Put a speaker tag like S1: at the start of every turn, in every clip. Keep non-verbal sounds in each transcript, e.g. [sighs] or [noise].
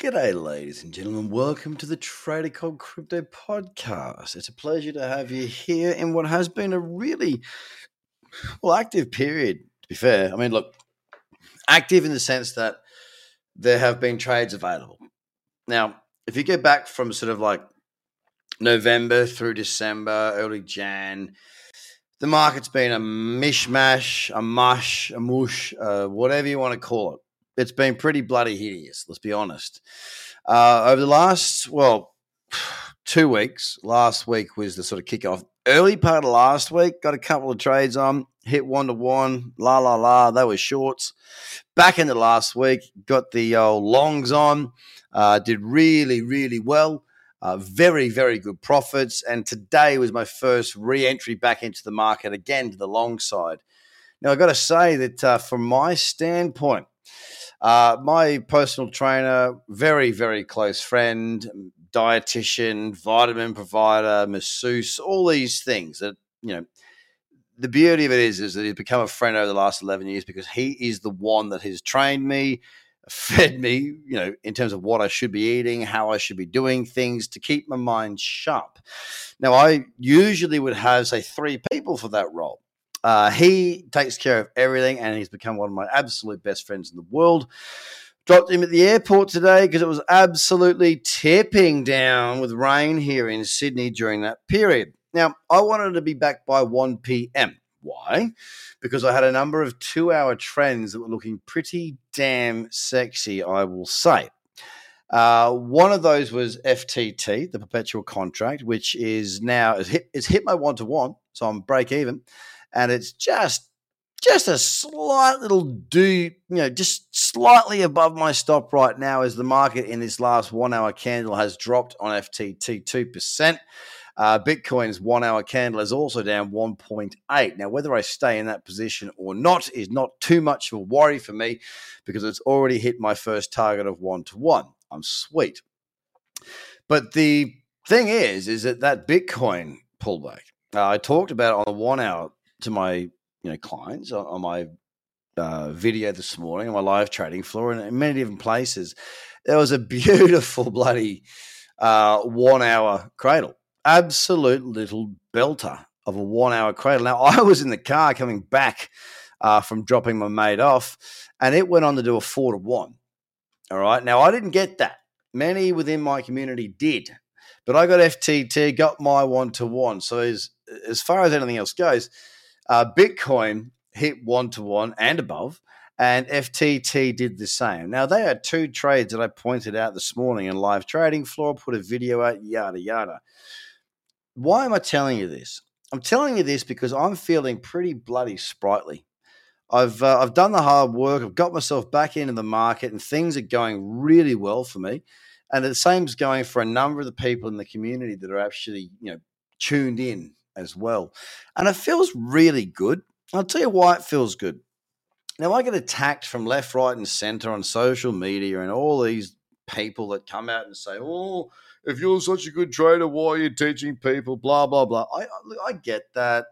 S1: G'day, ladies and gentlemen. Welcome to the Trader Cobb Crypto Podcast. It's a pleasure to have you here in what has been a really well active period. To be fair, I mean, look, active in the sense that there have been trades available. Now, if you go back from sort of like November through December, early Jan, the market's been a mishmash, a mush, a mush, uh, whatever you want to call it it's been pretty bloody hideous. Let's be honest. Uh, over the last well [sighs] two weeks, last week was the sort of kickoff. Early part of last week, got a couple of trades on, hit one to one, la la la. They were shorts. Back into last week, got the old longs on, uh, did really really well. Uh, very, very good profits. And today was my first re entry back into the market again to the long side. Now, I've got to say that uh, from my standpoint, uh, my personal trainer, very, very close friend, dietitian, vitamin provider, masseuse, all these things that, you know, the beauty of it is, is that he's become a friend over the last 11 years because he is the one that has trained me, fed me, you know, in terms of what I should be eating, how I should be doing things to keep my mind sharp. Now, I usually would have, say, three people for that role. Uh, he takes care of everything, and he's become one of my absolute best friends in the world. Dropped him at the airport today because it was absolutely tipping down with rain here in Sydney during that period. Now, I wanted to be back by 1 p.m. Why? Because I had a number of two hour trends that were looking pretty damn sexy, I will say. Uh, one of those was FTT, the perpetual contract, which is now it's hit, it's hit my one to one, so I'm break even and it's just just a slight little do, you know, just slightly above my stop right now as the market in this last one hour candle has dropped on FTT 2%. Uh, Bitcoin's one hour candle is also down 1.8. Now, whether I stay in that position or not is not too much of a worry for me because it's already hit my first target of one to one. I'm sweet. But the thing is, is that that Bitcoin pullback, uh, I talked about it on the one hour to my you know clients on, my uh, video this morning on my live trading floor and in many different places. There was a [laughs] beautiful bloody uh, one hour cradle, absolute little belter of a one hour cradle. Now I was in the car coming back uh, from dropping my mate off, and it went on to do a four to one. All right. Now I didn't get that. Many within my community did, but I got FTT, got my one to one. So as as far as anything else goes, uh, Bitcoin hit one to one and above, and FTT did the same. Now, they are two trades that I pointed out this morning in live trading floor, put a video out, yada, yada. Why am I telling you this? I'm telling you this because I'm feeling pretty bloody sprightly. I've uh, I've done the hard work. I've got myself back into the market, and things are going really well for me. And the same is going for a number of the people in the community that are actually you know tuned in as well. And it feels really good. I'll tell you why it feels good. Now, I get attacked from left, right, and center on social media and all these people that come out and say, oh, if you're such a good trader, why are you teaching people? Blah, blah, blah. I, I get that.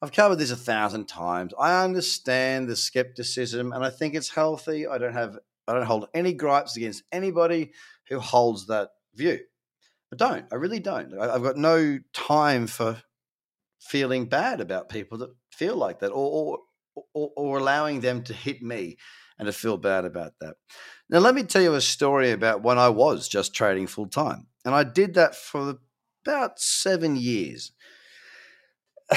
S1: I've covered this a thousand times. I understand the skepticism and I think it's healthy. I don't have I don't hold any gripes against anybody who holds that view. I don't. I really don't. I've got no time for feeling bad about people that feel like that or, or, or, allowing them to hit me and to feel bad about that. Now, let me tell you a story about when I was just trading full time. And I did that for about seven years. [sighs]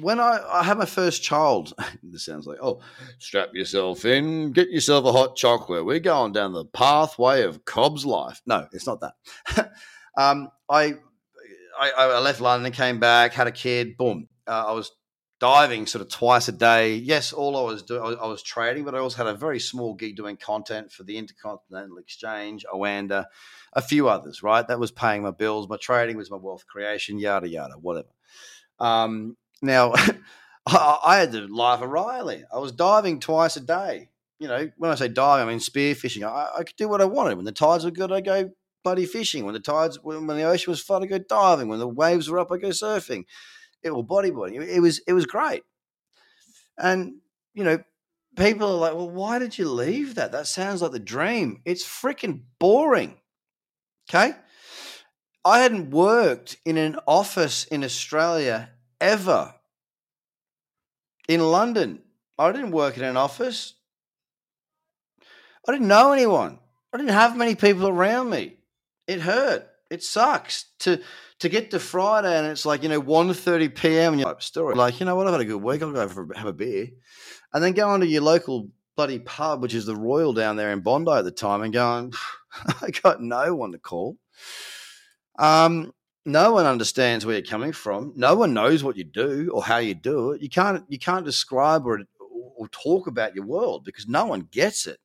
S1: When I, I had my first child, [laughs] this sounds like, oh, strap yourself in, get yourself a hot chocolate. We're going down the pathway of Cobb's life. No, it's not that. [laughs] um, I I, I left London, came back, had a kid. Boom. Uh, I was diving sort of twice a day. Yes, all I was doing, I was, I was, trading, but I also had a very small gig doing content for the Intercontinental Exchange, Oanda, a few others. Right, that was paying my bills. My trading was my wealth creation, yada yada, whatever. Um, now, [laughs] I, I, had the life of Riley. I was diving twice a day. You know, when I say diving, I mean spearfishing. I, I could do what I wanted. When the tides were good, I go bloody fishing. When the tides, when, when the ocean was flooded, I go diving. When the waves were up, I go surfing. It was bodyboarding. It was it was great. And you know, people are like, well, why did you leave that? That sounds like the dream. It's freaking boring. Okay. I hadn't worked in an office in Australia ever. In London, I didn't work in an office. I didn't know anyone. I didn't have many people around me. It hurt. It sucks to to get to Friday and it's like, you know, 1.30 p.m. and you're like, story. Like, you know what, I've had a good week. I'll go for, have a beer. And then go onto your local bloody pub, which is the Royal down there in Bondi at the time, and going, [laughs] I got no one to call. Um, no one understands where you're coming from. No one knows what you do or how you do it. You can't you can't describe or or talk about your world because no one gets it.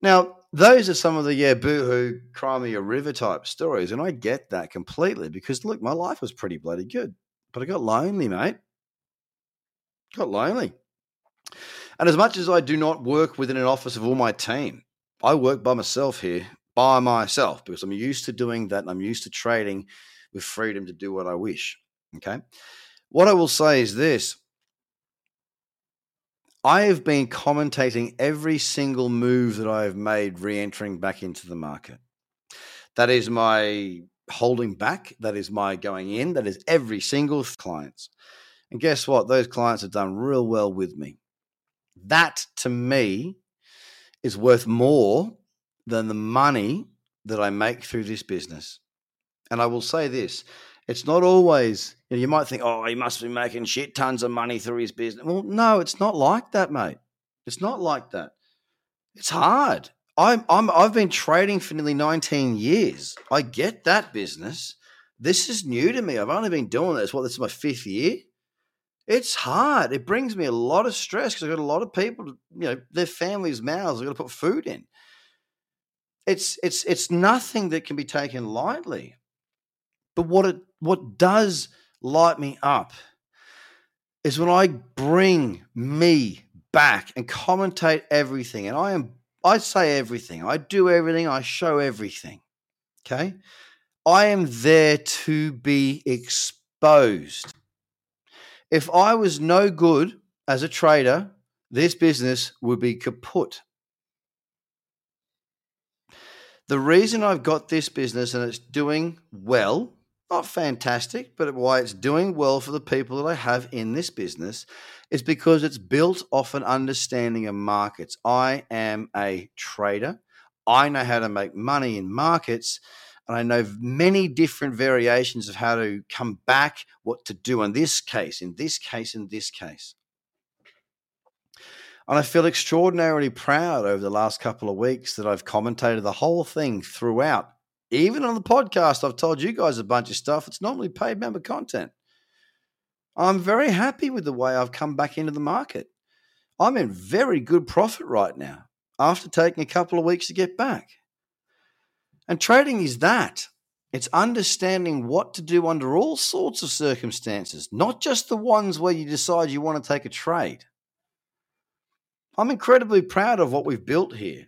S1: Now, those are some of the yeah, boohoo, cry me a river type stories, and I get that completely because look, my life was pretty bloody good, but I got lonely, mate. Got lonely. And as much as I do not work within an office of all my team, I work by myself here, by myself, because I'm used to doing that and I'm used to trading with freedom to do what I wish. Okay. What I will say is this I have been commentating every single move that I have made re entering back into the market. That is my holding back. That is my going in. That is every single clients. And guess what? Those clients have done real well with me. That to me is worth more than the money that I make through this business. And I will say this it's not always, you, know, you might think, oh, he must be making shit tons of money through his business. Well, no, it's not like that, mate. It's not like that. It's hard. I'm, I'm, I've been trading for nearly 19 years. I get that business. This is new to me. I've only been doing this. What, this is my fifth year? It's hard. It brings me a lot of stress because I've got a lot of people, you know, their families' mouths. I've got to put food in. It's it's it's nothing that can be taken lightly. But what it what does light me up is when I bring me back and commentate everything, and I am I say everything, I do everything, I show everything. Okay, I am there to be exposed. If I was no good as a trader, this business would be kaput. The reason I've got this business and it's doing well, not fantastic, but why it's doing well for the people that I have in this business is because it's built off an understanding of markets. I am a trader. I know how to make money in markets and I know many different variations of how to come back, what to do in this case, in this case, in this case. And I feel extraordinarily proud over the last couple of weeks that I've commentated the whole thing throughout. Even on the podcast, I've told you guys a bunch of stuff. It's normally paid member content. I'm very happy with the way I've come back into the market. I'm in very good profit right now after taking a couple of weeks to get back. And trading is that. It's understanding what to do under all sorts of circumstances, not just the ones where you decide you want to take a trade. I'm incredibly proud of what we've built here,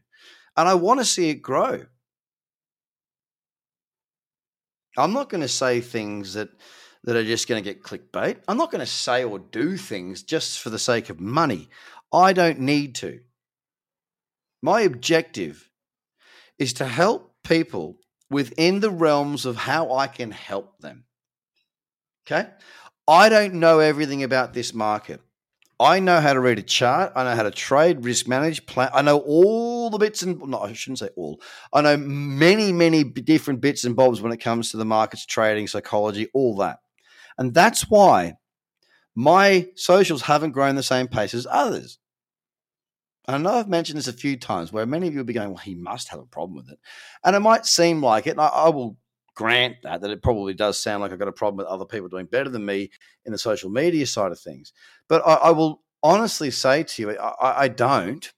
S1: and I want to see it grow. I'm not going to say things that that are just going to get clickbait. I'm not going to say or do things just for the sake of money. I don't need to. My objective is to help people within the realms of how I can help them. Okay? I don't know everything about this market. I know how to read a chart. I know how to trade, risk manage, plan. I know all the bits and no, I shouldn't say all. I know many, many different bits and bobs when it comes to the markets, trading, psychology, all that. And that's why my socials haven't grown the same pace as others. I know I've mentioned this a few times where many of you will be going, well, he must have a problem with it. And it might seem like it. And I, I will grant that, that it probably does sound like I've got a problem with other people doing better than me in the social media side of things. But I, I will honestly say to you, I, I don't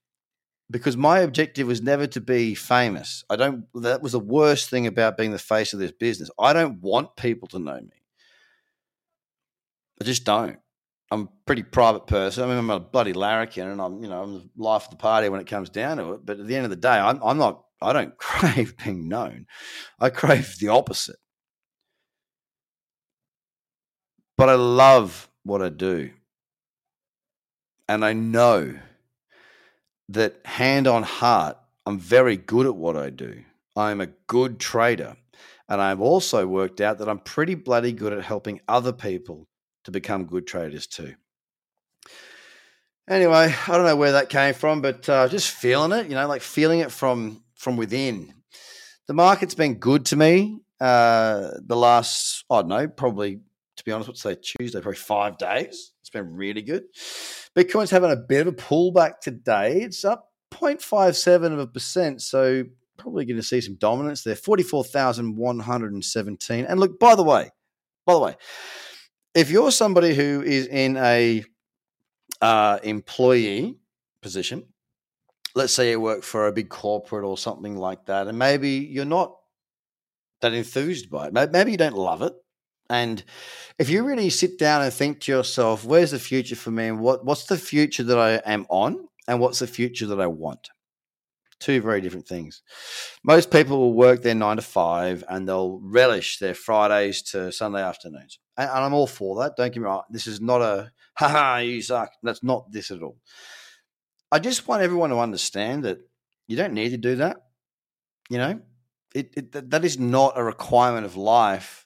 S1: because my objective was never to be famous. I don't, that was the worst thing about being the face of this business. I don't want people to know me. I just don't. I'm a pretty private person. I mean, I'm a bloody larrikin, and I'm, you know, I'm the life of the party when it comes down to it. But at the end of the day, I'm, I'm not. I don't [laughs] crave being known. I crave the opposite. But I love what I do. and I know that hand on heart, I'm very good at what I do. I'm a good trader. And I've also worked out that I'm pretty bloody good at helping other people to become good traders too. Anyway, I don't know where that came from, but uh, just feeling it, you know, like feeling it from from within. The market's been good to me uh, the last, I don't know, probably to be honest, let's say Tuesday, probably five days. It's been really good. Bitcoin's having a bit of a pullback today. It's up 0.57 of a percent. So probably going to see some dominance there. 44,117. And look, by the way, by the way, if you're somebody who is in a uh, employee position, let's say you work for a big corporate or something like that, and maybe you're not that enthused by it. Maybe you don't love it. And if you really sit down and think to yourself, where's the future for me and what, what's the future that I am on and what's the future that I want? Two very different things. Most people will work their nine to five and they'll relish their Fridays to Sunday afternoons. And, and I'm all for that. Don't get me wrong. This is not a, haha, you suck. That's not this at all. I just want everyone to understand that you don't need to do that. You know, it, it that is not a requirement of life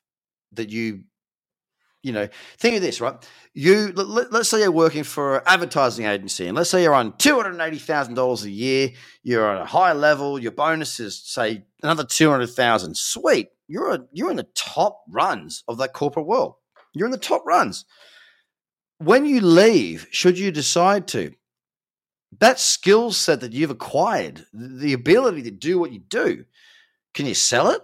S1: that you you know think of this right? You let, us say you're working for an advertising agency and let's say you're on $280000 a year you're at a high level your bonus is say another 200000 sweet you're a, you're in the top runs of that corporate world. You're in the top runs. When you leave should you decide to that skill set that you've acquired the ability to do what you do can you sell it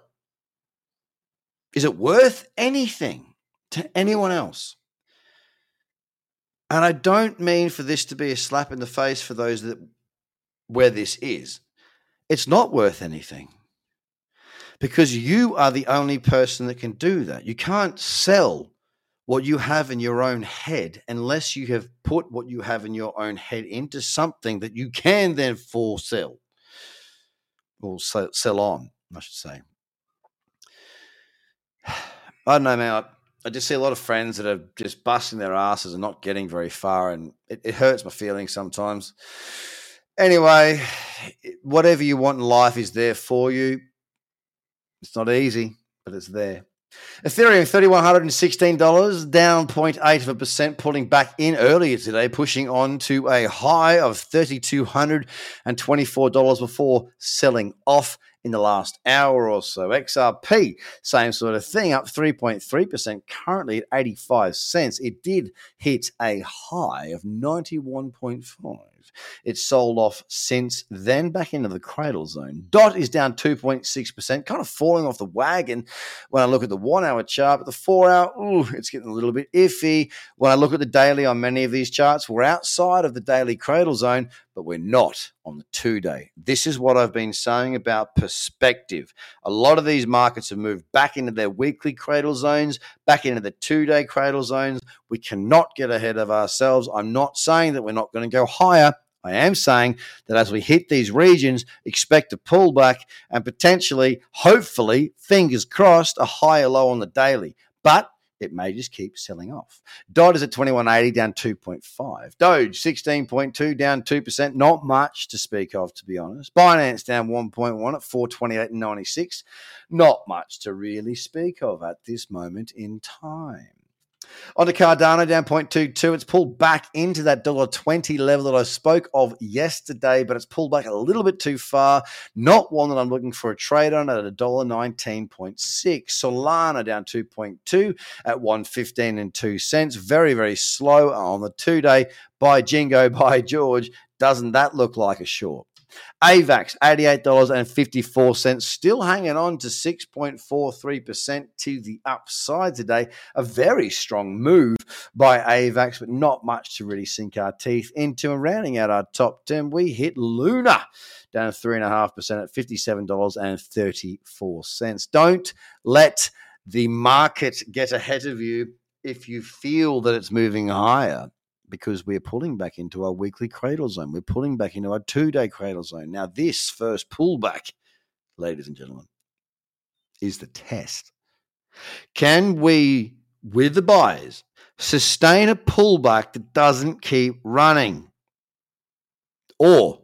S1: is it worth anything to anyone else? And I don't mean for this to be a slap in the face for those that where this is. It's not worth anything because you are the only person that can do that. You can't sell what you have in your own head unless you have put what you have in your own head into something that you can then for sell or sell on, I should say. [sighs] I don't know, man. I, I, just see a lot of friends that are just busting their asses and not getting very far, and it, it hurts my feelings sometimes. Anyway, whatever you want in life is there for you. It's not easy, but it's there. Ethereum $3,116, down 0.8 of a percent, pulling back in earlier today, pushing on to a high of $3,224 before selling off in the last hour or so. XRP, same sort of thing, up 3.3%, currently at 85 cents. It did hit a high of 91.5. It's sold off since then, back into the cradle zone. DOT is down 2.6%, kind of falling off the wagon when I look at the one hour chart, but the four hour, ooh, it's getting a little bit iffy. When I look at the daily on many of these charts, we're outside of the daily cradle zone, but we're not on the two day. This is what I've been saying about perspective. A lot of these markets have moved back into their weekly cradle zones, back into the two day cradle zones. We cannot get ahead of ourselves. I'm not saying that we're not going to go higher. I am saying that as we hit these regions, expect a pullback and potentially, hopefully, fingers crossed, a higher low on the daily. But it may just keep selling off. DOT is at 2180, down 2.5. Doge, 16.2, down 2%. Not much to speak of, to be honest. Binance down 1.1 at 428.96. Not much to really speak of at this moment in time. On to Cardano down 0.22. It's pulled back into that $1.20 level that I spoke of yesterday, but it's pulled back a little bit too far. Not one that I'm looking for a trade on at $1.19.6. Solana down 2.2 at 115 and 2 cents. Very, very slow on the two day. By Jingo, [laughs] by George, doesn't that look like a short? AVAX, $88.54, still hanging on to 6.43% to the upside today. A very strong move by AVAX, but not much to really sink our teeth into. And rounding out our top 10, we hit Luna down 3.5% at $57.34. Don't let the market get ahead of you if you feel that it's moving higher because we're pulling back into our weekly cradle zone. We're pulling back into our two day cradle zone. Now, this first pullback, ladies and gentlemen, is the test. Can we, with the buyers, sustain a pullback that doesn't keep running? Or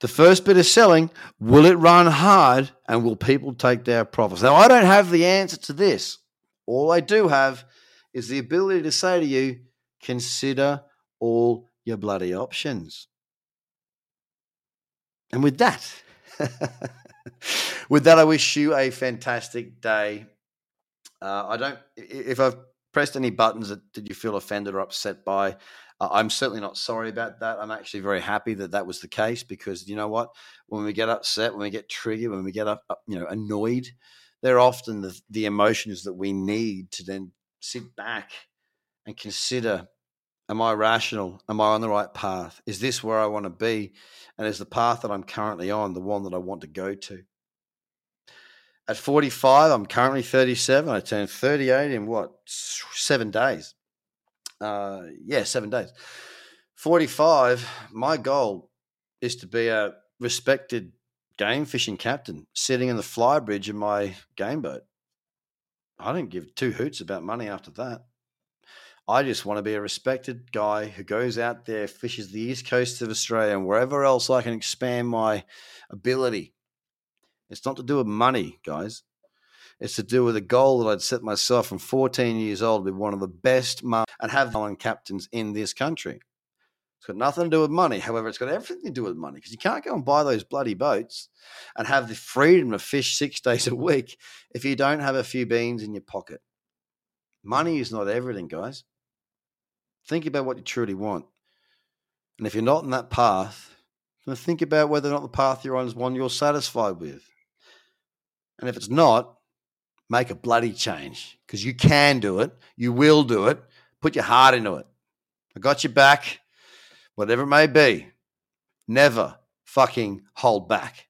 S1: the first bit of selling, will it run hard and will people take their profits? Now, I don't have the answer to this. All I do have is the ability to say to you, consider all your bloody options. And with that, [laughs] with that, I wish you a fantastic day. Uh, I don't, if I've pressed any buttons that did you feel offended or upset by, uh, I'm certainly not sorry about that. I'm actually very happy that that was the case because you know what? When we get upset, when we get triggered, when we get up, you know, annoyed, they're often the, the emotions that we need to then sit back and consider Am I rational? Am I on the right path? Is this where I want to be? And is the path that I'm currently on the one that I want to go to? At 45, I'm currently 37. I turned 38 in what, seven days? Uh, yeah, seven days. 45, my goal is to be a respected game fishing captain sitting in the flybridge in my game boat. I don't give two hoots about money after that. I just want to be a respected guy who goes out there, fishes the east coast of Australia and wherever else I can expand my ability. It's not to do with money, guys. It's to do with a goal that I'd set myself from 14 years old to be one of the best mar- and have Island captains in this country. It's got nothing to do with money. However, it's got everything to do with money because you can't go and buy those bloody boats and have the freedom to fish six [laughs] days a week if you don't have a few beans in your pocket. Money is not everything, guys. Think about what you truly want. And if you're not in that path, then think about whether or not the path you're on is one you're satisfied with. And if it's not, make a bloody change because you can do it. You will do it. Put your heart into it. I got your back, whatever it may be. Never fucking hold back.